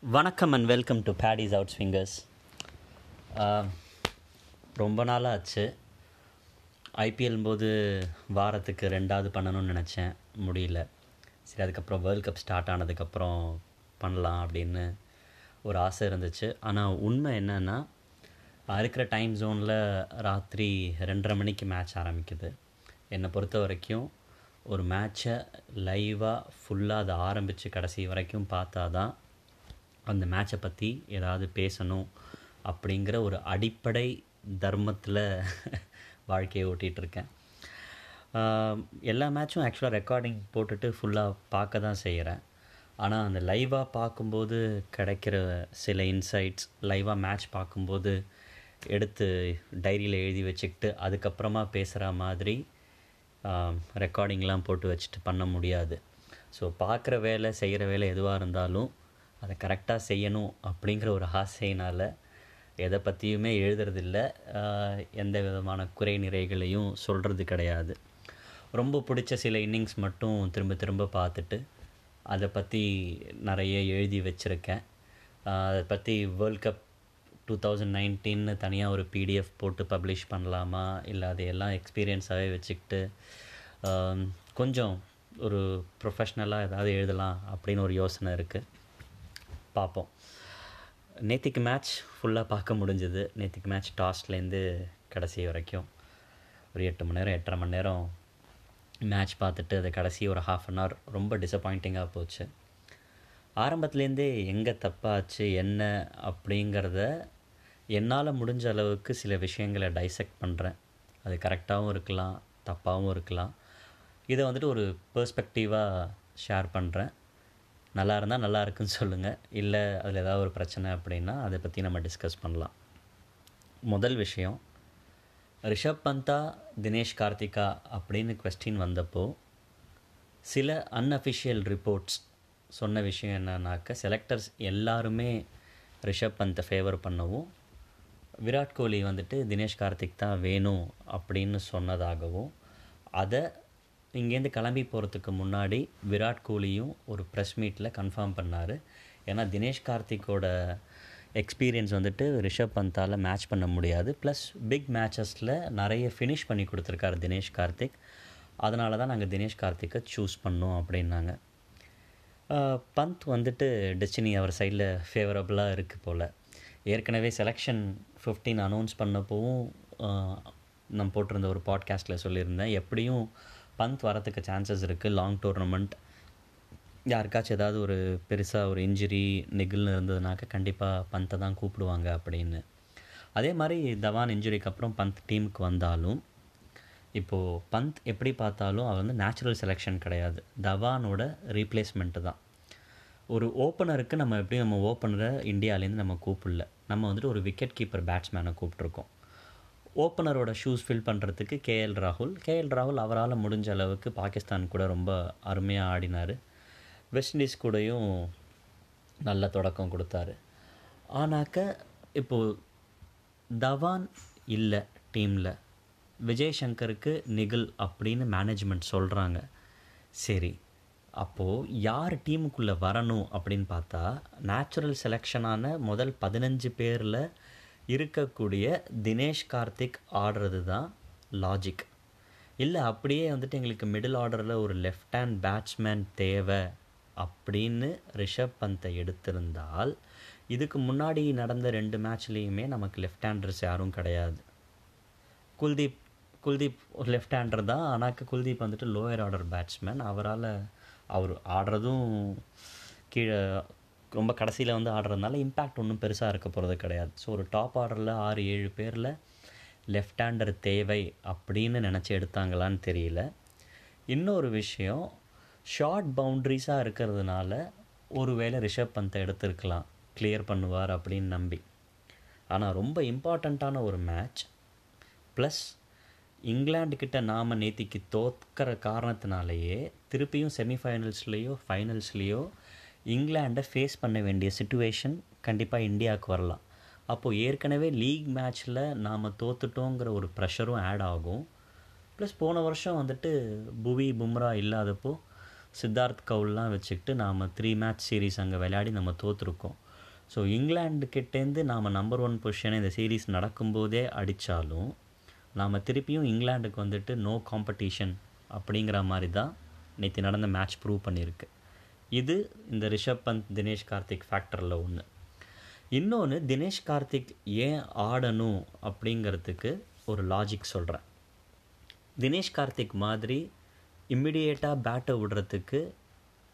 வணக்கம் and welcome to paddy's out swingers ரொம்ப நாளாக ஆச்சு ஐபிஎல் போது வாரத்துக்கு ரெண்டாவது பண்ணணும்னு நினச்சேன். முடியல. சரி அதுக்கப்புறம் வேர்ல்ட் கப் ஸ்டார்ட் ஆனதுக்கப்புறம் பண்ணலாம் அப்படின்னு ஒரு ஆசை இருந்துச்சு. ஆனால் உண்மை என்னென்னா இருக்கிற டைம் ஜோனில் ராத்திரி ரெண்டரை மணிக்கு மேட்ச் ஆரம்பிக்குது. என்னை பொறுத்த வரைக்கும் ஒரு மேட்சை லைவாக ஃபுல்லாக அதை ஆரம்பித்து கடைசி வரைக்கும் பார்த்தா தான் அந்த மேட்சை பற்றி ஏதாவது பேசணும் அப்படிங்கிற ஒரு அடிப்படை தர்மத்தில் வாழ்க்கையை ஓட்டிகிட்டு இருக்கேன். எல்லா மேட்சும் ஆக்சுவலாக ரெக்கார்டிங் போட்டுட்டு ஃபுல்லாக பார்க்க தான் செய்கிறேன் ஆனால் அந்த லைவாக பார்க்கும்போது கிடைக்கிற சில இன்சைட்ஸ் லைவாக மேட்ச் பார்க்கும்போது எடுத்து டைரியில் எழுதி வச்சுக்கிட்டு அதுக்கப்புறமா பேசுகிற மாதிரி ரெக்கார்டிங்லாம் போட்டு வச்சுட்டு பண்ண முடியாது. ஸோ பார்க்குற வேலை செய்கிற வேலை எதுவாக இருந்தாலும் அதை கரெக்டாக செய்யணும் அப்படிங்கிற ஒரு ஆசையினால் எதை பற்றியுமே எழுதுறதில்ல. எந்த விதமான குறை நிறைகளையும் சொல்கிறது கிடையாது. ரொம்ப பிடிச்ச சில இன்னிங்ஸ் மட்டும் திரும்ப திரும்ப பார்த்துட்டு அதை பற்றி நிறைய எழுதி வச்சுருக்கேன். அதை பற்றி வேர்ல்ட் கப் டூ தௌசண்ட் நைன்டீன்னு தனியாக ஒரு பிடிஎஃப் போட்டு பப்ளிஷ் பண்ணலாமா? இல்லை அதையெல்லாம் எக்ஸ்பீரியன்ஸாகவே வச்சுக்கிட்டு கொஞ்சம் ஒரு ப்ரொஃபஷ்னலாக ஏதாவது எழுதலாம் அப்படின்னு ஒரு யோசனை இருக்குது பார்ப்போம். நேற்றுக்கு மேட்ச் ஃபுல்லாக பார்க்க முடிஞ்சது. நேற்றுக்கு மேட்ச் டாஸ்ட்லேருந்து கடைசி வரைக்கும். ஒரு எட்டு மணி நேரம் எட்டரை மணி நேரம் மேட்ச் பார்த்துட்டு அது கடைசி ஒரு ஹாஃப் அன் ஹவர் ரொம்ப டிசப்பாயிண்டிங்காக போச்சு. ஆரம்பத்துலேருந்தே எங்கே தப்பாச்சு என்ன அப்படிங்கிறத என்னால் முடிஞ்ச அளவுக்கு சில விஷயங்களை டைசெக்ட் பண்ணுறேன் அது கரெக்டாகவும் இருக்கலாம் தப்பாகவும் இருக்கலாம். இதை வந்துட்டு ஒரு பெர்ஸ்பெக்டிவாக ஷேர் பண்ணுறேன் நல்லா இருந்தால் நல்லா இருக்குன்னு சொல்லுங்கள் இல்லை அதில் ஏதாவது ஒரு பிரச்சனை அப்படின்னா அதை பற்றி நம்ம டிஸ்கஸ் பண்ணலாம். முதல் விஷயம் ரிஷப் பந்தா தினேஷ் கார்த்திகா அப்படின்னு கொஸ்டின் வந்தப்போ சில அன்அஃபிஷியல் ரிப்போர்ட்ஸ் சொன்ன விஷயம் என்னன்னாக்க செலக்டர்ஸ் எல்லாருமே ரிஷப் பந்தை ஃபேவர் பண்ணவும் விராட் கோலி வந்துட்டு தினேஷ் கார்த்திக் தான் வேணும் அப்படின்னு சொன்னதாகவும் அதை இங்கேருந்து கிளம்பி போகிறதுக்கு முன்னாடி விராட் கோலியும் ஒரு ப்ரெஸ் மீட்டில் கன்ஃபார்ம் பண்ணார். ஏன்னா தினேஷ் கார்த்திக்கோட எக்ஸ்பீரியன்ஸ் வந்துட்டு ரிஷப் பந்தால் மேட்ச் பண்ண முடியாது. ப்ளஸ் பிக் மேட்சஸில் நிறைய ஃபினிஷ் பண்ணி கொடுத்துருக்காரு தினேஷ் கார்த்திக். அதனால தான் நாங்கள் தினேஷ் கார்த்திக்கை சூஸ் பண்ணோம் அப்படின்னாங்க. பந்த் வந்துட்டு டெஸ்டினி அவர் சைடில் ஃபேவரபுளாக இருக்குது போல். ஏற்கனவே செலெக்ஷன் 15 அனௌன்ஸ் பண்ணப்போவும் நான் போட்டிருந்த ஒரு பாட்காஸ்ட்டில் சொல்லியிருந்தேன். எப்படியும் பந்த் வரத்துக்கு சான்சஸ் இருக்குது லாங் டோர்னமெண்ட் யாருக்காச்சும் ஏதாவது ஒரு பெருசாக ஒரு இன்ஜுரி நெகிழ்னு இருந்ததுனாக்க கண்டிப்பாக பந்தை தான் கூப்பிடுவாங்க அப்படின்னு. அதே மாதிரி தவான் இன்ஜுரிக்கு அப்புறம் பந்த் டீமுக்கு வந்தாலும் இப்போது பந்த் எப்படி பார்த்தாலும் அவர் வந்து நேச்சுரல் செலெக்ஷன் கிடையாது. தவானோட ரீப்ளேஸ்மெண்ட்டு தான். ஒரு ஓப்பனருக்கு நம்ம எப்படி நம்ம ஓப்பனரை இந்தியாவிலேருந்து நம்ம கூப்பிடல. நம்ம வந்துட்டு ஒரு விக்கெட் கீப்பர் பேட்ஸ்மேனை கூப்பிட்ருக்கோம் ஓப்பனரோட ஷூஸ் ஃபில் பண்ணுறதுக்கு கேஎல் ராகுல். கேஎல் ராகுல் அவரால் முடிஞ்ச அளவுக்கு பாகிஸ்தான் கூட ரொம்ப அருமையாக ஆடினார். வெஸ்ட் இண்டீஸ் கூடயும் நல்ல தொடக்கம் கொடுத்தாரு. ஆனாக்க இப்போது தவான் இல்லை டீமில் விஜய் சங்கருக்கு நிகில் அப்படின்னு மேனேஜ்மெண்ட் சொல்கிறாங்க சரி அப்போது யார் டீமுக்குள்ளே வரணும் அப்படின்னு பார்த்தா நேச்சுரல் செலெக்ஷனான முதல் பதினஞ்சு பேரில் இருக்கக்கூடிய தினேஷ் கார்த்திக் ஆடுறது தான் லாஜிக் இல்லை அப்படியே வந்துட்டு எங்களுக்கு மிடில் ஆர்டரில் ஒரு லெஃப்ட் ஹேண்ட் பேட்ஸ்மேன் தேவை அப்படின்னு ரிஷப் பந்தை எடுத்திருந்தால் இதுக்கு முன்னாடி நடந்த ரெண்டு மேட்ச்லேயுமே நமக்கு லெஃப்ட் ஹேண்டர்ஸ் யாரும் கிடையாது. குல்தீப் குல்தீப் ஒரு லெஃப்ட் ஹேண்டர் தான் ஆனாக்க குல்தீப் வந்துட்டு லோயர் ஆர்டர் பேட்ஸ்மேன் அவரால் அவர் ஆடுறதும் கீழே ரொம்ப கடைசியில் வந்து ஆடுறதுனால இம்பேக்ட் ஒன்றும் பெருசாக இருக்க போகிறது கிடையாது. ஸோ ஒரு டாப் ஆர்டரில் ஆறு ஏழு பேரில் லெஃப்ட் ஹேண்டர் தேவை அப்படின்னு நினச்சி எடுத்தாங்களான்னு தெரியல. இன்னொரு விஷயம் ஷார்ட் பவுண்ட்ரிஸாக இருக்கிறதுனால ஒரு வேளை ரிஷப் பந்தை எடுத்திருக்கலாம். கிளியர் பண்ணுவார் அப்படின்னு நம்பி. ஆனால் ரொம்ப இம்பார்ட்டண்ட்டான ஒரு மேட்ச் ப்ளஸ் இங்கிலாண்டுக்கிட்ட நாம் நேத்திக்கு தோற்கிற காரணத்தினாலேயே திருப்பியும் செமிஃபைனல்ஸ்லேயோ ஃபைனல்ஸ்லேயோ இங்கிலாண்டை ஃபேஸ் பண்ண வேண்டிய சுச்சுவேஷன் கண்டிப்பாக இந்தியாவுக்கு வரலாம். அப்போது ஏற்கனவே லீக் மேட்ச்சில் நாம் தோத்துட்டோங்கிற ஒரு ப்ரெஷரும் ஆட் ஆகும். ப்ளஸ் போன வருஷம் வந்துட்டு புவி பும்ரா இல்லாதப்போ சித்தார்த் கவுல்லாம் வச்சுக்கிட்டு நாம் த்ரீ மேட்ச் சீரீஸ் அங்கே விளையாடி நம்ம தோற்றுருக்கோம் ஸோ இங்கிலாண்டுக்கிட்டேருந்து நாம் நம்பர் ஒன் பொசிஷனை இந்த சீரீஸ் நடக்கும்போதே அடித்தாலும் நாம் திருப்பியும் இங்கிலாந்துக்கு வந்துட்டு நோ காம்படிஷன் அப்படிங்கிற மாதிரி தான் நேற்று நடந்த மேட்ச் ப்ரூவ் பண்ணியிருக்கு. இது இந்த ரிஷப் பந்த் தினேஷ் கார்த்திக் ஃபேக்டரில் ஒன்று இன்னொன்று தினேஷ் கார்த்திக் ஏன் ஆடணும் அப்படிங்கிறதுக்கு ஒரு லாஜிக் சொல்கிறேன் தினேஷ் கார்த்திக் மாதிரி இம்மிடியேட்டாக பேட்டை விடுறதுக்கு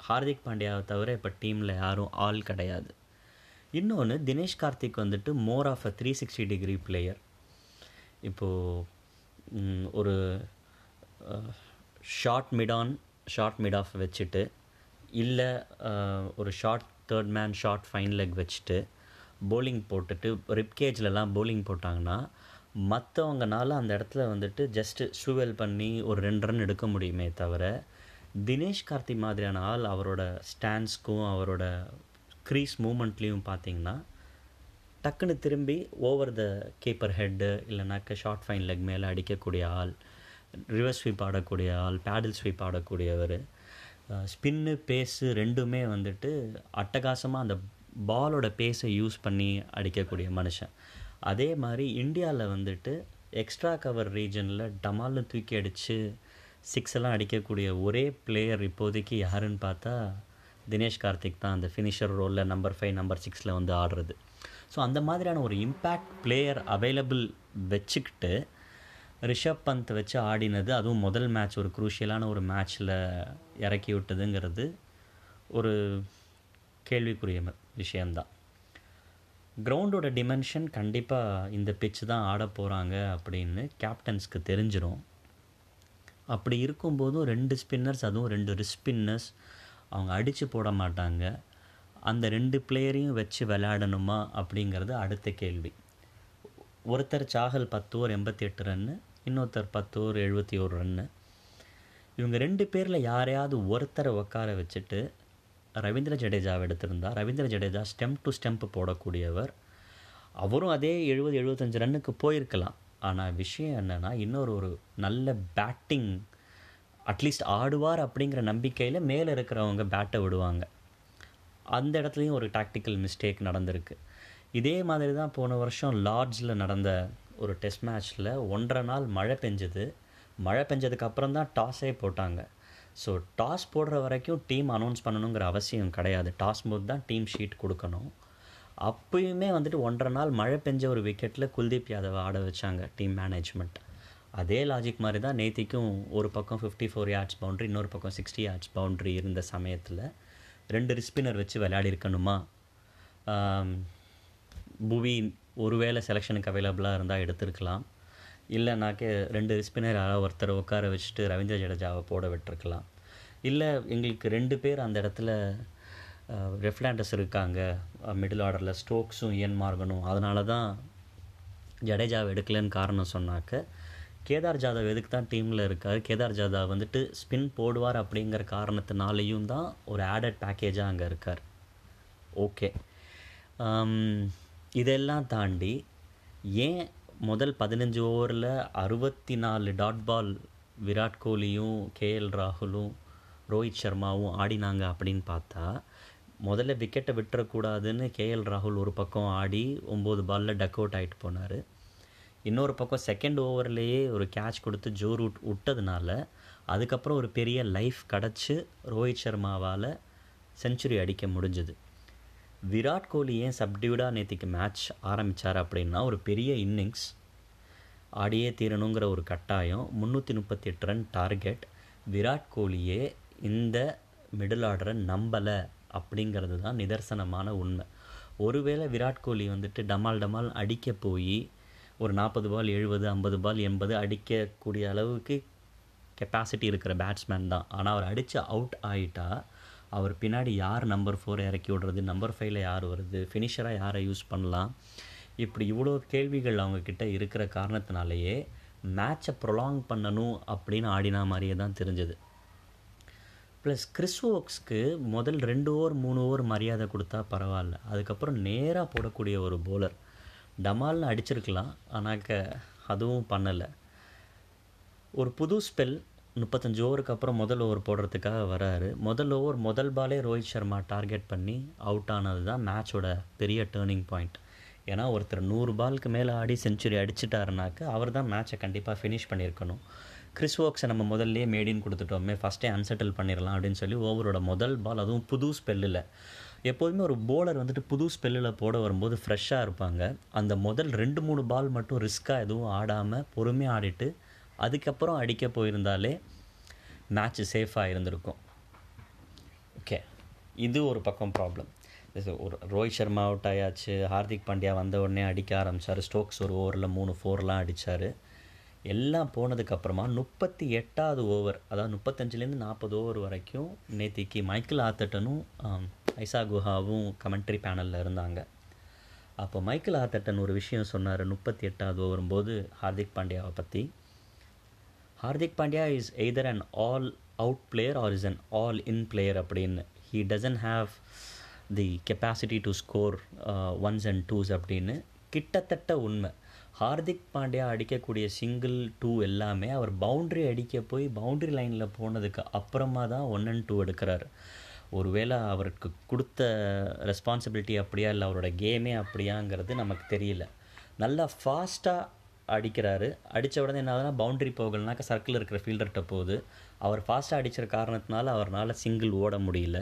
ஹார்திக் பாண்டியாவை தவிர இப்போ டீமில் யாரும் ஆள் கிடையாது. இன்னொன்று தினேஷ் கார்த்திக் வந்துட்டு more of a three sixty degree player இப்போது ஒரு short mid on short mid off வச்சுட்டு இல்லை ஒரு short third man short fine leg வச்சுட்டு போலிங் போட்டுட்டு ரிப்கேஜ்லலாம் போலிங் போட்டாங்கன்னா மற்றவங்கனால அந்த இடத்துல வந்துட்டு ஜஸ்ட்டு ஸ்டூவெல் பண்ணி ஒரு ரெண்டு ரன் எடுக்க முடியுமே தவிர தினேஷ் கார்த்தி மாதிரியான ஆள் அவரோட ஸ்டாண்ட்ஸ்க்கும் அவரோட க்ரீஸ் மூமெண்ட்லேயும் பார்த்தீங்கன்னா டக்குன்னு திரும்பி ஓவர் த கீப்பர் ஹெட்டு இல்லைனாக்க ஷார்ட் ஃபைன் லெக் மேலே அடிக்கக்கூடிய ஆள் ரிவர்ஸ் ஸ்வீப் ஆடக்கூடிய ஆள் பேடில் ஸ்வீப் ஆடக்கூடியவர் ஸ்பின்னு பேஸு ரெண்டுமே வந்துட்டு அட்டகாசமாக அந்த பாலோட பேஸை யூஸ் பண்ணி அடிக்கக்கூடிய மனுஷன். அதே மாதிரி இந்தியாவில் வந்துட்டு எக்ஸ்ட்ரா கவர் ரீஜனில் டமால்னு தூக்கி அடித்து சிக்ஸ் எல்லாம் அடிக்கக்கூடிய ஒரே பிளேயர் இப்போதைக்கு யாருன்னு பார்த்தா தினேஷ் கார்த்திக் தான் அந்த ஃபினிஷர் ரோலில் நம்பர் ஃபைவ் நம்பர் சிக்ஸில் வந்து ஆடுறது. ஸோ அந்த மாதிரியான ஒரு இம்பேக்ட் பிளேயர் அவைலபிள் வச்சுக்கிட்டு ரிஷப் பந்த் வச்சு ஆடினது அதுவும் முதல் மேட்ச் ஒரு குரூஷியலான ஒரு மேட்ச்சில் இறக்கி விட்டதுங்கிறது ஒரு கேள்விக்குரிய விஷயந்தான் கிரவுண்டோட டிமென்ஷன் கண்டிப்பாக இந்த பிச்சு தான் ஆட போகிறாங்க அப்படின்னு கேப்டன்ஸ்க்கு தெரிஞ்சிடும் அப்படி இருக்கும்போதும் ரெண்டு ஸ்பின்னர்ஸ் அதுவும் ரெண்டு ரிஸ்க் ஸ்பின்னர்ஸ் அவங்க அடித்து போட மாட்டாங்க. அந்த ரெண்டு பிளேயரையும் வச்சு விளையாடணுமா அப்படிங்கிறது அடுத்த கேள்வி. ஒருத்தர் சாகல் பத்து ஓவர் எண்பத்தி எட்டு ரன்னு இன்னொருத்தர் பத்து ஓவர் எழுபத்தி ஒரு ரன்னு இவங்க ரெண்டு பேரில் யாரையாவது ஒருத்தரை உட்கார வச்சுட்டு ரவீந்திர ஜடேஜாவை எடுத்திருந்தா Ravindra Jadeja stump to stump போடக்கூடியவர். அவரும் அதே எழுபது எழுபத்தஞ்சு ரன்னுக்கு போயிருக்கலாம். ஆனால் விஷயம் என்னென்னா இன்னொரு ஒரு நல்ல பேட்டிங் அட்லீஸ்ட் ஆடுவார் அப்படிங்கிற நம்பிக்கையில் மேலே இருக்கிறவங்க பேட்டை விடுவாங்க. அந்த இடத்துலையும் ஒரு டாக்டிக்கல் மிஸ்டேக் நடந்திருக்கு. இதே மாதிரி தான் போன வருஷம் லார்ட்ஸில் நடந்த ஒரு டெஸ்ட் மேட்ச்சில் ஒன்றரை நாள் மழை பெஞ்சது. மழை பெஞ்சதுக்கப்புறம் தான் டாஸே போட்டாங்க. ஸோ டாஸ் போடுற வரைக்கும் டீம் அனௌன்ஸ் பண்ணணுங்கிற அவசியம் கிடையாது. டாஸ் போது தான் டீம் ஷீட் கொடுக்கணும். அப்பயுமே வந்துட்டு ஒன்றரை நாள் மழை பெஞ்ச ஒரு விக்கெட்டில் குல்தீப் யாதவ் ஆட வச்சாங்க டீம் மேனேஜ்மெண்ட் அதே லாஜிக் மாதிரி தான் நேத்திக்கும் ஒரு பக்கம் ஃபிஃப்டி ஃபோர் யார்ட்ஸ் பவுண்ட்ரி இன்னொரு பக்கம் சிக்ஸ்டி யார்ட்ஸ் பவுண்ட்ரி இருந்த சமயத்தில் ரெண்டு ரிஸ்பின்னர் வச்சு விளையாடி இருக்கணுமா புவி ஒருவேளை செலெக்ஷனுக்கு அவைலபிளாக இருந்தால் எடுத்திருக்கலாம். இல்லைனாக்கே ரெண்டு ஸ்பின்னர் யாராவது ஒருத்தரை உட்கார வச்சுட்டு ரவீந்திர ஜடேஜாவை போட விட்டுருக்கலாம். இல்லை எங்களுக்கு ரெண்டு பேர் அந்த இடத்துல ரெஃப்லாண்டஸ் இருக்காங்க. மிடில் ஆர்டரில் ஸ்டோக்ஸும் இயன் மார்கனும். அதனால தான் ஜடேஜாவை எடுக்கலன்னு காரணம் சொன்னாக்க கேதார் ஜாதவ் எதுக்கு தான் டீமில் இருக்கார்? கேதார் ஜாதவ் வந்துட்டு ஸ்பின் போடுவார் அப்படிங்கிற காரணத்தினாலேயும் தான் ஒரு ஆடட் பேக்கேஜாக அங்கே இருக்கார். ஓகே இதெல்லாம் தாண்டி ஏன் முதல் பதினஞ்சு ஓவரில் அறுபத்தி நாலு டாட் பால் விராட் கோலியும் கேஎல் ராகுலும் ரோஹித் சர்மாவும் ஆடினாங்க அப்படின்னு பார்த்தா முதல்ல விக்கெட்டை விட்டுறக்கூடாதுன்னு கேஎல் ராகுல் ஒரு பக்கம் ஆடி ஒம்பது பாலில் டக் அவுட் ஆகிட்டு போனார். இன்னொரு பக்கம் செகண்ட் ஓவர்லேயே ஒரு கேட்ச் கொடுத்து ஜோ ரூட் விட்டதுனால அதுக்கப்புறம் ஒரு பெரிய லைஃப் கிடச்சி ரோஹித் சர்மாவால் செஞ்சுரி அடிக்க முடிஞ்சுது. விராட் கோலி ஏன் சப்டியூடாக நேற்றுக்கு மேட்ச் ஆரம்பித்தார் அப்படின்னா ஒரு பெரிய இன்னிங்ஸ் ஆடியே தீரணுங்கிற ஒரு கட்டாயம் முந்நூற்றி முப்பத்தி எட்டு ரன் டார்கெட் விராட் கோலியே இந்த மிடில் ஆர்டரை நம்பலை அப்படிங்கிறது தான் நிதர்சனமான உண்மை. ஒருவேளை விராட் கோலி வந்துட்டு டமால் டமால் அடிக்க போய் ஒரு நாற்பது பால் எழுபது ஐம்பது பால் எண்பது அடிக்கக்கூடிய அளவுக்கு கெப்பாசிட்டி இருக்கிற பேட்ஸ்மேன் தான். ஆனால் அவர் அடித்து அவுட் ஆகிட்டா அவர் பின்னாடி யார் நம்பர் ஃபோர் இறக்கி விடுறது நம்பர் ஃபைவ்ல யார் வருது ஃபினிஷராக யாரை யூஸ் பண்ணலாம்? இப்படி இவ்வளோ கேள்விகள் அவங்கக்கிட்ட இருக்கிற காரணத்தினாலேயே மேட்சை ப்ரொலாங் பண்ணணும் அப்படின்னு ஆடினா மாதிரியே தான் தெரிஞ்சது. ப்ளஸ் கிறிஸ் ஓக்ஸ்க்கு முதல் ரெண்டு ஓவர் மூணு ஓவர் மரியாதை கொடுத்தா பரவாயில்ல. அதுக்கப்புறம் நேராக போடக்கூடிய ஒரு போலர் டமால்னு அடிச்சிருக்கலாம் ஆனாக்க அதுவும் பண்ணலை. ஒரு புது ஸ்பெல் முப்பத்தஞ்சு ஓவருக்கு அப்புறம் முதல் ஓவர் போடுறதுக்காக வராரு. முதல் ஓவர் முதல் பாலே ரோஹித் சர்மா டார்கெட் பண்ணி அவுட் ஆனது தான் மேட்சோட பெரிய டேர்னிங் பாயிண்ட் ஏன்னா ஒருத்தர் நூறு பாலுக்கு மேலே ஆடி செஞ்சுரி அடிச்சிட்டாருனாக்க அவர் தான் மேட்சை கண்டிப்பாக ஃபினிஷ் பண்ணியிருக்கணும். கிறிஸ் ஒர்க்ஸை நம்ம முதல்லையே மேடின்னு கொடுத்துட்டோமே. ஃபஸ்ட்டே அன்செட்டில் பண்ணிடலாம் அப்படின்னு சொல்லி ஓவரோட முதல் பால் அதுவும் புது ஸ்பெல்லில் எப்போதுமே ஒரு போலர் வந்துட்டு புது ஸ்பெல்லில் போட வரும்போது ஃப்ரெஷ்ஷாக இருப்பாங்க. அந்த முதல் ரெண்டு மூணு பால் மட்டும் ரிஸ்க்காக எதுவும் ஆடாமல் பொறுமையாக ஆடிட்டு அதுக்கப்புறம் அடிக்க போயிருந்தாலே மேட்ச் சேஃபாக இருந்திருக்கும். ஓகே இது ஒரு பக்கம் ப்ராப்ளம் ஒரு ரோஹித் சர்மா அவுட் ஆயாச்சு. ஹார்திக் பாண்டியா வந்த உடனே அடிக்க ஆரம்பித்தார் ஸ்டோக்ஸ் ஒரு ஓவரில் மூணு ஃபோர்லாம் அடித்தார் எல்லாம் போனதுக்கப்புறமா முப்பத்தி எட்டாவது ஓவர் அதாவது முப்பத்தஞ்சுலேருந்து நாற்பது ஓவர் வரைக்கும் நேத்திக்கு மைக்கேல் ஆத்தட்டனும் ஐசா குஹாவும் கமெண்ட்ரி பேனலில் இருந்தாங்க. அப்போ மைக்கேல் ஆத்தட்டன் ஒரு விஷயம் சொன்னார். முப்பத்தி எட்டாவது ஓவரும்போது ஹார்திக் பாண்டியாவை பற்றி Hardik Pandya is either and all out player or is an all in player அப்படின்னு. He doesn't have the capacity to score ones and twos அப்படின்னு கிட்டத்தட்ட உண்மை. ஹார்திக் பாண்டியா அடிக்கக்கூடிய சிங்கிள் டூ எல்லாமே அவர் பவுண்ட்ரி அடிக்க போய் பவுண்ட்ரி லைனில் போனதுக்கு அப்புறமா தான் ஒன் அண்ட் டூ எடுக்கிறார். ஒருவேளை அவருக்கு கொடுத்த ரெஸ்பான்சிபிலிட்டி அப்படியா இல்லை அவரோட கேமே அப்படியாங்கிறது நமக்கு தெரியல. நல்லா ஃபாஸ்ட்டாக அடிக்கிறாரு. அடித்த உடனே என்ன ஆகுதுன்னா பவுண்ட்ரி போகலனாக்கா சர்க்கிள் இருக்கிற ஃபீல்டர்கிட்ட போகுது. அவர் ஃபாஸ்ட்டாக அடித்த காரணத்தினால அவரால் சிங்கிள் ஓட முடியல.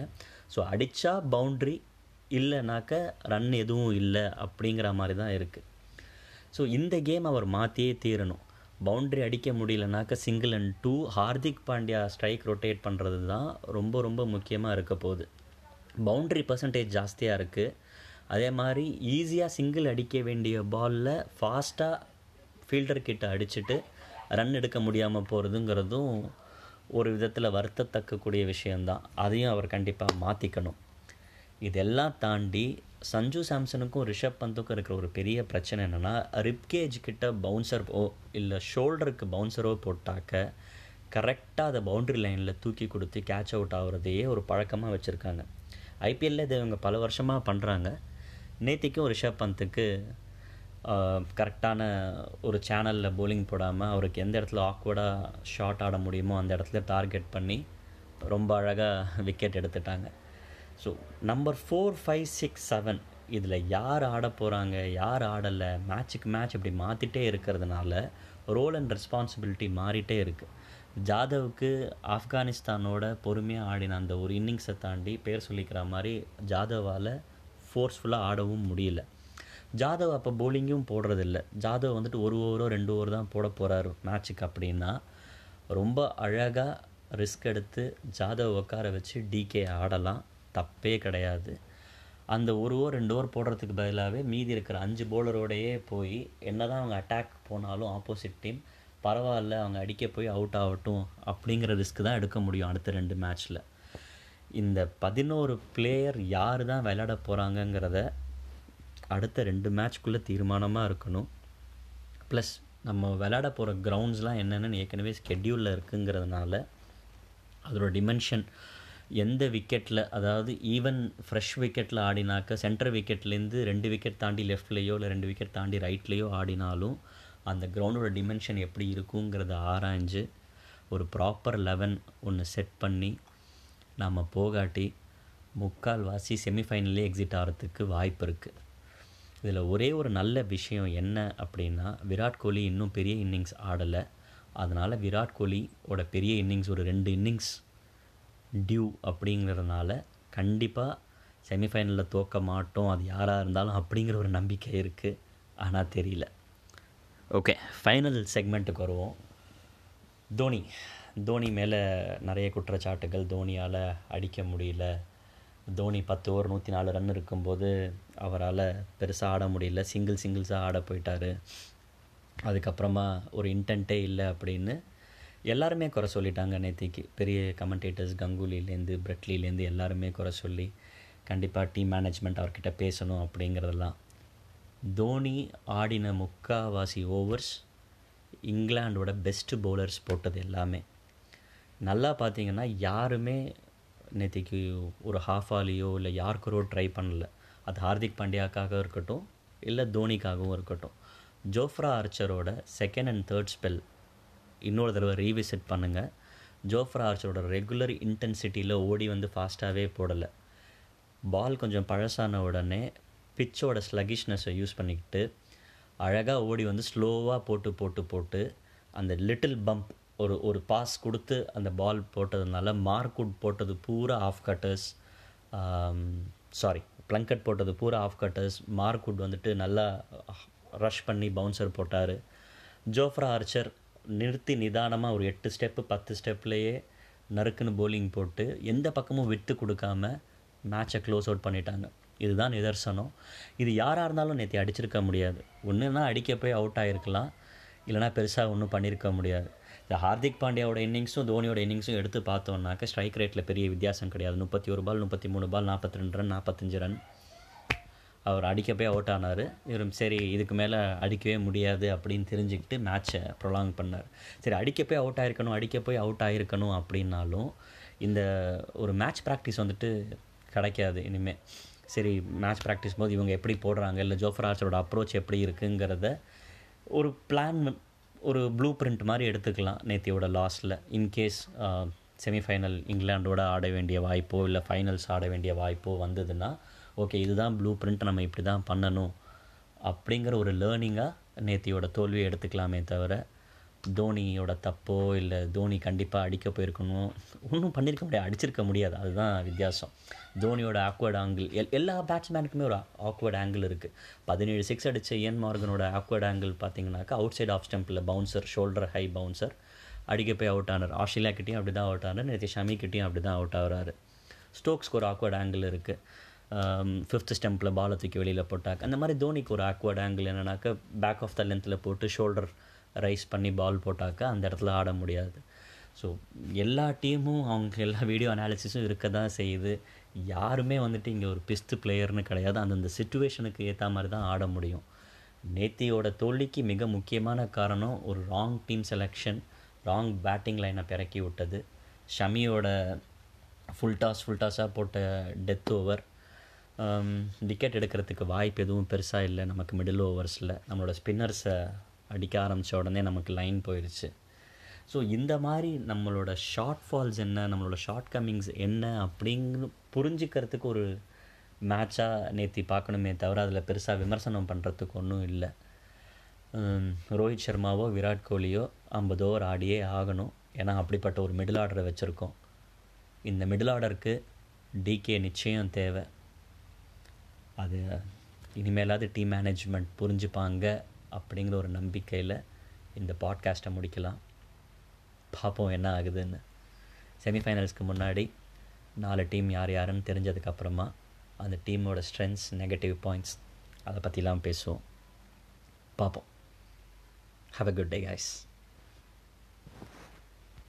ஸோ அடித்தா பவுண்ட்ரி இல்லைனாக்க ரன் எதுவும் இல்லை அப்படிங்கிற மாதிரி தான் இருக்குது ஸோ இந்த கேம் அவர் மாற்றியே தீரணும். பவுண்ட்ரி அடிக்க முடியலனாக்க single and two Hardik Pandya strike rotate பண்ணுறது தான் ரொம்ப ரொம்ப முக்கியமாக இருக்க போகுது. பவுண்ட்ரி பர்சன்டேஜ் ஜாஸ்தியாக இருக்குது அதே மாதிரி ஈஸியாக சிங்கிள் அடிக்க வேண்டிய பாலில் ஃபாஸ்ட்டாக ஃபீல்டர் கிட்ட அடிச்சுட்டு ரன் எடுக்க முடியாமல் போகிறதுங்கிறதும் ஒரு விதத்தில் வருத்தத்தக்கக்கூடிய விஷயந்தான் அதையும் அவர் கண்டிப்பாக மாற்றிக்கணும் இதெல்லாம் தாண்டி சஞ்சு சாம்சனுக்கும் ரிஷப் பந்துக்கும் இருக்கிற ஒரு பெரிய பிரச்சனை என்னென்னா ரிப்கேஜ் கிட்ட பவுன்சர் ஓ இல்லை ஷோல்டருக்கு பவுன்சரோ போட்டாக்க கரெக்டாக அதை பவுண்ட்ரி லைனில் தூக்கி கொடுத்து கேட்ச் அவுட் ஆகிறதையே ஒரு பழக்கமாக வச்சுருக்காங்க. ஐபிஎல்ல இதை இவங்க பல வருஷமாக பண்ணுறாங்க நேத்திக்கும் ரிஷப் பந்துக்கு கரெக்டான ஒரு சேனலில் போலிங் போடாமல் அவருக்கு எந்த இடத்துல ஆக்வர்டாக ஷாட் ஆட முடியுமோ அந்த இடத்துல டார்கெட் பண்ணி ரொம்ப அழகாக விக்கெட் எடுத்துட்டாங்க. So number four five six seven இதில் யார் ஆட போகிறாங்க யார் ஆடலை மேட்ச்சுக்கு மேட்ச் இப்படி மாற்றிட்டே இருக்கிறதுனால ரோல் அண்ட் ரெஸ்பான்சிபிலிட்டி மாறிட்டே இருக்குது ஜாதவுக்கு ஆப்கானிஸ்தானோட பொறுமையாக ஆடின அந்த ஒரு இன்னிங்ஸை தாண்டி பேர் சொல்லிக்கிற மாதிரி ஜாதவால் ஃபோர்ஸ்ஃபுல்லாக ஆடவும் முடியல. ஜாதவ் அப்போ போலிங்கும் போடுறதில்ல. ஜாதவ் வந்துட்டு ஒரு ஓவரோ ரெண்டு ஓவர் தான் போட போகிறாரு மேட்ச்சுக்கு அப்படின்னா. ரொம்ப அழகாக ரிஸ்க் எடுத்து ஜாதவ் உட்கார வச்சு டிகே ஆடலாம். தப்பே கிடையாது. அந்த ஒரு ஓவர் ரெண்டு ஓவர் போடுறதுக்கு பதிலாகவே மீதி இருக்கிற அஞ்சு போலரோடையே போய் என்ன தான் அவங்க அட்டாக் போனாலும் ஆப்போசிட் டீம் பரவாயில்ல அவங்க அடிக்க போய் அவுட் ஆகட்டும் அப்படிங்கிற ரிஸ்க் தான் எடுக்க முடியும் அடுத்த ரெண்டு மேட்ச்சில் இந்த பதினோரு பிளேயர் யார் தான் விளையாட போகிறாங்கங்கிறத அடுத்த ரெண்டு மேட்ச்க்குள்ளே தீர்மானமாக இருக்கணும். ப்ளஸ் நம்ம விளையாட போகிற கிரவுண்ட்ஸ்லாம் என்னென்னு ஏற்கனவே ஸ்கெட்யூலில் இருக்குங்கிறதுனால அதோட டிமென்ஷன் எந்த விக்கெட்டில் அதாவது ஈவன் ஃப்ரெஷ் விக்கெட்டில் ஆடினாக்க சென்டர் விக்கெட்லேருந்து ரெண்டு விக்கெட் தாண்டி லெஃப்ட்லேயோ இல்லை ரெண்டு விக்கெட் தாண்டி ரைட்லேயோ ஆடினாலும் அந்த கிரவுண்டோட டிமென்ஷன் எப்படி இருக்குங்கிறத ஆராய்ஞ்சு ஒரு ப்ராப்பர் லெவன் ஒன்று செட் பண்ணி நாம் போகாட்டி முக்கால்வாசி செமிஃபைனல்லே எக்ஸிட் ஆகிறதுக்கு வாய்ப்பு இருக்குது இதில் ஒரே ஒரு நல்ல விஷயம் என்ன அப்படின்னா விராட் கோலி இன்னும் பெரிய இன்னிங்ஸ் ஆடலை. அதனால் விராட் கோலியோட பெரிய இன்னிங்ஸ் ஒரு ரெண்டு இன்னிங்ஸ் டியூ அப்படிங்கிறதுனால கண்டிப்பாக செமிஃபைனலில் தோக்க மாட்டோம். அது யாராக இருந்தாலும் அப்படிங்கிற ஒரு நம்பிக்கை இருக்குது ஆனால் தெரியல. ஓகே ஃபைனல் செக்மெண்ட்டுக்கு வருவோம். தோனி தோனி மேலே நிறைய குற்றச்சாட்டுகள் தோனியால் அடிக்க முடியல. தோனி பத்து ஓவர் நூற்றி நாலு ரன் இருக்கும்போது அவரால் பெருசாக ஆட முடியல. சிங்கிள் சிங்கிள்ஸாக ஆட போயிட்டார். அதுக்கப்புறமா ஒரு இன்டென்ட்டே இல்லை அப்படின்னு எல்லாருமே குறை சொல்லிட்டாங்க நேத்திக்கு. பெரிய கமெண்டேட்டர்ஸ் கங்குலிலேருந்து பிரெட்லிலேருந்து எல்லாருமே குறை சொல்லி கண்டிப்பாக டீம் மேனேஜ்மெண்ட் அவர்கிட்ட பேசணும் அப்படிங்கிறதெல்லாம். தோனி ஆடின முக்காவாசி ஓவர்ஸ் இங்கிலாண்டோட பெஸ்ட்டு பவுலர்ஸ் போட்டது எல்லாமே. நல்லா பார்த்தீங்கன்னா யாருமே நேற்றுக்கு ஒரு ஹாஃப் ஆலியோ இல்லை யாருக்கரோ ட்ரை பண்ணல. அது ஹார்திக் பாண்டியாக்காக இருக்கட்டும் இல்லை தோனிக்காகவும் இருக்கட்டும். ஜோஃப்ரா ஆர்ச்சரோட செகண்ட் அண்ட் தேர்ட் ஸ்பெல் இன்னொரு தடவை ரீவிசிட் பண்ணுங்கள் ஜோஃப்ரா ஆர்ச்சரோட ரெகுலர் இன்டென்சிட்டியில் ஓடி வந்து ஃபாஸ்ட்டாகவே போடலை. பால் கொஞ்சம் பழசான உடனே பிச்சோட ஸ்லகிஷ்னஸை யூஸ் பண்ணிக்கிட்டு அழகாக ஓடி வந்து ஸ்லோவாக போட்டு போட்டு போட்டு அந்த லிட்டில் பம்ப் ஒரு ஒரு பாஸ் கொடுத்து அந்த பால் போட்டதுனால மார்க்குட் போட்டது பூரா ஆஃப் கட்டர்ஸ் சாரி ப்ளங்கட் போட்டது பூரா ஆஃப் கட்டர்ஸ் மார்க்குட் வந்துட்டு நல்லா ரஷ் பண்ணி பவுன்சர் போட்டார். ஜோஃப்ரா ஆர்ச்சர் நிறுத்தி நிதானமாக ஒரு எட்டு ஸ்டெப்பு பத்து ஸ்டெப்லேயே நறுக்குன்னு போலிங் போட்டு எந்த பக்கமும் விட்டு கொடுக்காம மேட்சை க்ளோஸ் அவுட் பண்ணிட்டாங்க. இதுதான் நிதர்சனம். இது யாராக இருந்தாலும் நேற்று அடிச்சிருக்க முடியாது. ஒன்றுனா அடிக்க போய் அவுட் ஆகிருக்கலாம் இல்லைனா பெருசாக ஒன்றும் பண்ணியிருக்க முடியாது. இந்த ஹார்திக் பாண்டியாவோட இன்னிங்ஸும் தோனியோட இன்னிங்ஸும் எடுத்து பார்த்தோன்னாக்க ஸ்ட்ரைக் ரேட்டில் பெரிய வித்தியாசம் கிடையாது. முப்பத்தி ஒரு பால் முப்பத்தி மூணு பால் நாற்பத்தி ரெண்டு ரன் நாற்பத்தஞ்சு ரன். அவர் அடிக்க போய் அவுட் ஆனார். இவரும் சரி இதுக்கு மேலே அடிக்கவே முடியாது அப்படின்னு தெரிஞ்சுக்கிட்டு மேட்ச்சை ப்ரொலாங் பண்ணார். சரி அடிக்க போய் அவுட் ஆகிருக்கணும் அடிக்க போய் அவுட் ஆகிருக்கணும் அப்படின்னாலும் இந்த ஒரு மேட்ச் ப்ராக்டிஸ் வந்துட்டு கிடைக்காது இனிமேல் சரி மேட்ச் ப்ராக்டிஸ் போது இவங்க எப்படி போடுறாங்க இல்லை ஜோஃபர் ஆர்ச்சரோட அப்ரோச் எப்படி இருக்குங்கிறத ஒரு பிளான் ஒரு ப்ளூ பிரிண்ட் மாதிரி எடுத்துக்கலாம் நேத்தியோட லாஸ்ட்டில் இன்கேஸ் செமிஃபைனல் இங்கிலாண்டோட ஆட வேண்டிய வாய்ப்போ இல்லை ஃபைனல்ஸ் ஆட வேண்டிய வாய்ப்போ வந்ததுன்னா ஓகே இதுதான் ப்ளூ பிரிண்ட் நம்ம இப்படி தான் பண்ணணும் அப்படிங்கிற ஒரு லேர்னிங்காக நேத்தியோட தோல்வியை எடுத்துக்கலாமே தவிர தோனியோட தப்போ இல்லை தோனி கண்டிப்பாக அடிக்க போயிருக்கணும். ஒன்றும் பண்ணியிருக்க முடியாது அடிச்சிருக்க முடியாது. அதுதான் வித்தியாசம். தோனியோட ஆக்வர்ட் ஆங்கிள் எல் எல்லா பேட்ஸ்மேனுக்குமே ஒரு ஆக்வர்ட் ஆங்கிள் இருக்குது பதினேழு சிக்ஸ் அடித்த என் மார்கனோட ஆக்வர்ட் ஆங்கிள் பார்த்தீங்கன்னாக்கா அவுட் சைட் ஆஃப் ஸ்டெம்பில் பவுன்சர் ஷோல்டர் ஹை பவுன்சர் அடிக்க போய் அவுட் ஆனார். ஆஸ்திரேலியா கிட்டேயும் அப்படி தான் அவுட் ஆனார். நேற்று ஷமி கிட்டேயும் அப்படி தான் அவுட் ஆகிறாரு. ஸ்டோக்ஸ்க்கு ஒரு ஆக்வர்ட் ஆங்கிள் இருக்குது ஃபிஃப்த் ஸ்டெம்பில் பாலை தூக்கி வெளியில் போட்டாக்க. அந்த மாதிரி தோனிக்கு ஒரு ஆக்வர்ட் ஆங்கிள் என்னன்னாக்கா பேக் ஆஃப் த லென்த்தில் போட்டு ஷோல்டர் ரைஸ் பண்ணி பால் போட்டாக்கா அந்த இடத்துல ஆட முடியாது. ஸோ எல்லா டீமும் அவங்க எல்லா வீடியோ அனாலிசிஸும் இருக்க தான் செய்யுது. யாருமே வந்துட்டு இங்கே ஒரு பிஸ்து பிளேயர்னு கிடையாது. அந்தந்த சுச்சுவேஷனுக்கு ஏற்ற மாதிரி தான் ஆட முடியும். நேத்தியோட தோல்விக்கு மிக முக்கியமான காரணம் ஒரு wrong team selection wrong batting லைனை பிறக்கி விட்டது. ஷமியோட ஃபுல் டாஸ் ஃபுல் டாஸாக போட்ட டெத் ஓவர் விக்கெட் எடுக்கிறதுக்கு வாய்ப்பு எதுவும் பெருசாக இல்லை. நமக்கு மிடில் ஓவர்ஸில் நம்மளோட ஸ்பின்னர்ஸை அடிக்க ஆரம்பித்த உடனே நமக்கு லைன் போயிடுச்சு ஸோ இந்த மாதிரி நம்மளோட ஷார்ட் ஃபால்ஸ் என்ன நம்மளோட ஷார்ட் கம்மிங்ஸ் என்ன அப்படிங்கு புரிஞ்சுக்கிறதுக்கு ஒரு மேட்சாக நேற்றி பார்க்கணுமே தவிர அதில் பெருசாக விமர்சனம் பண்ணுறதுக்கு ஒன்றும் இல்லை. ரோஹித் சர்மாவோ விராட் கோலியோ ஐம்பது ஓவர் ஆடியே ஆகணும். ஏன்னா அப்படிப்பட்ட ஒரு மிடில் ஆர்டரை வச்சுருக்கோம். இந்த மிடில் ஆர்டருக்கு டிகே நிச்சயம் தேவை. அது இனிமேலாவது டீம் மேனேஜ்மெண்ட் புரிஞ்சுப்பாங்க. அப்படிங்கிற ஒரு நம்பிக்கையில் இந்த பாட்காஸ்ட்டை முடிக்கலாம். பார்ப்போம் என்ன ஆகுதுன்னு. செமிஃபைனல்ஸ்க்கு முன்னாடி நாலு டீம் யார் யாருன்னு தெரிஞ்சதுக்கப்புறமா அந்த டீமோட ஸ்ட்ரென்த்ஸ் நெகட்டிவ் பாயிண்ட்ஸ் அதை பற்றிலாம் பேசுவோம். பார்ப்போம் have a good day guys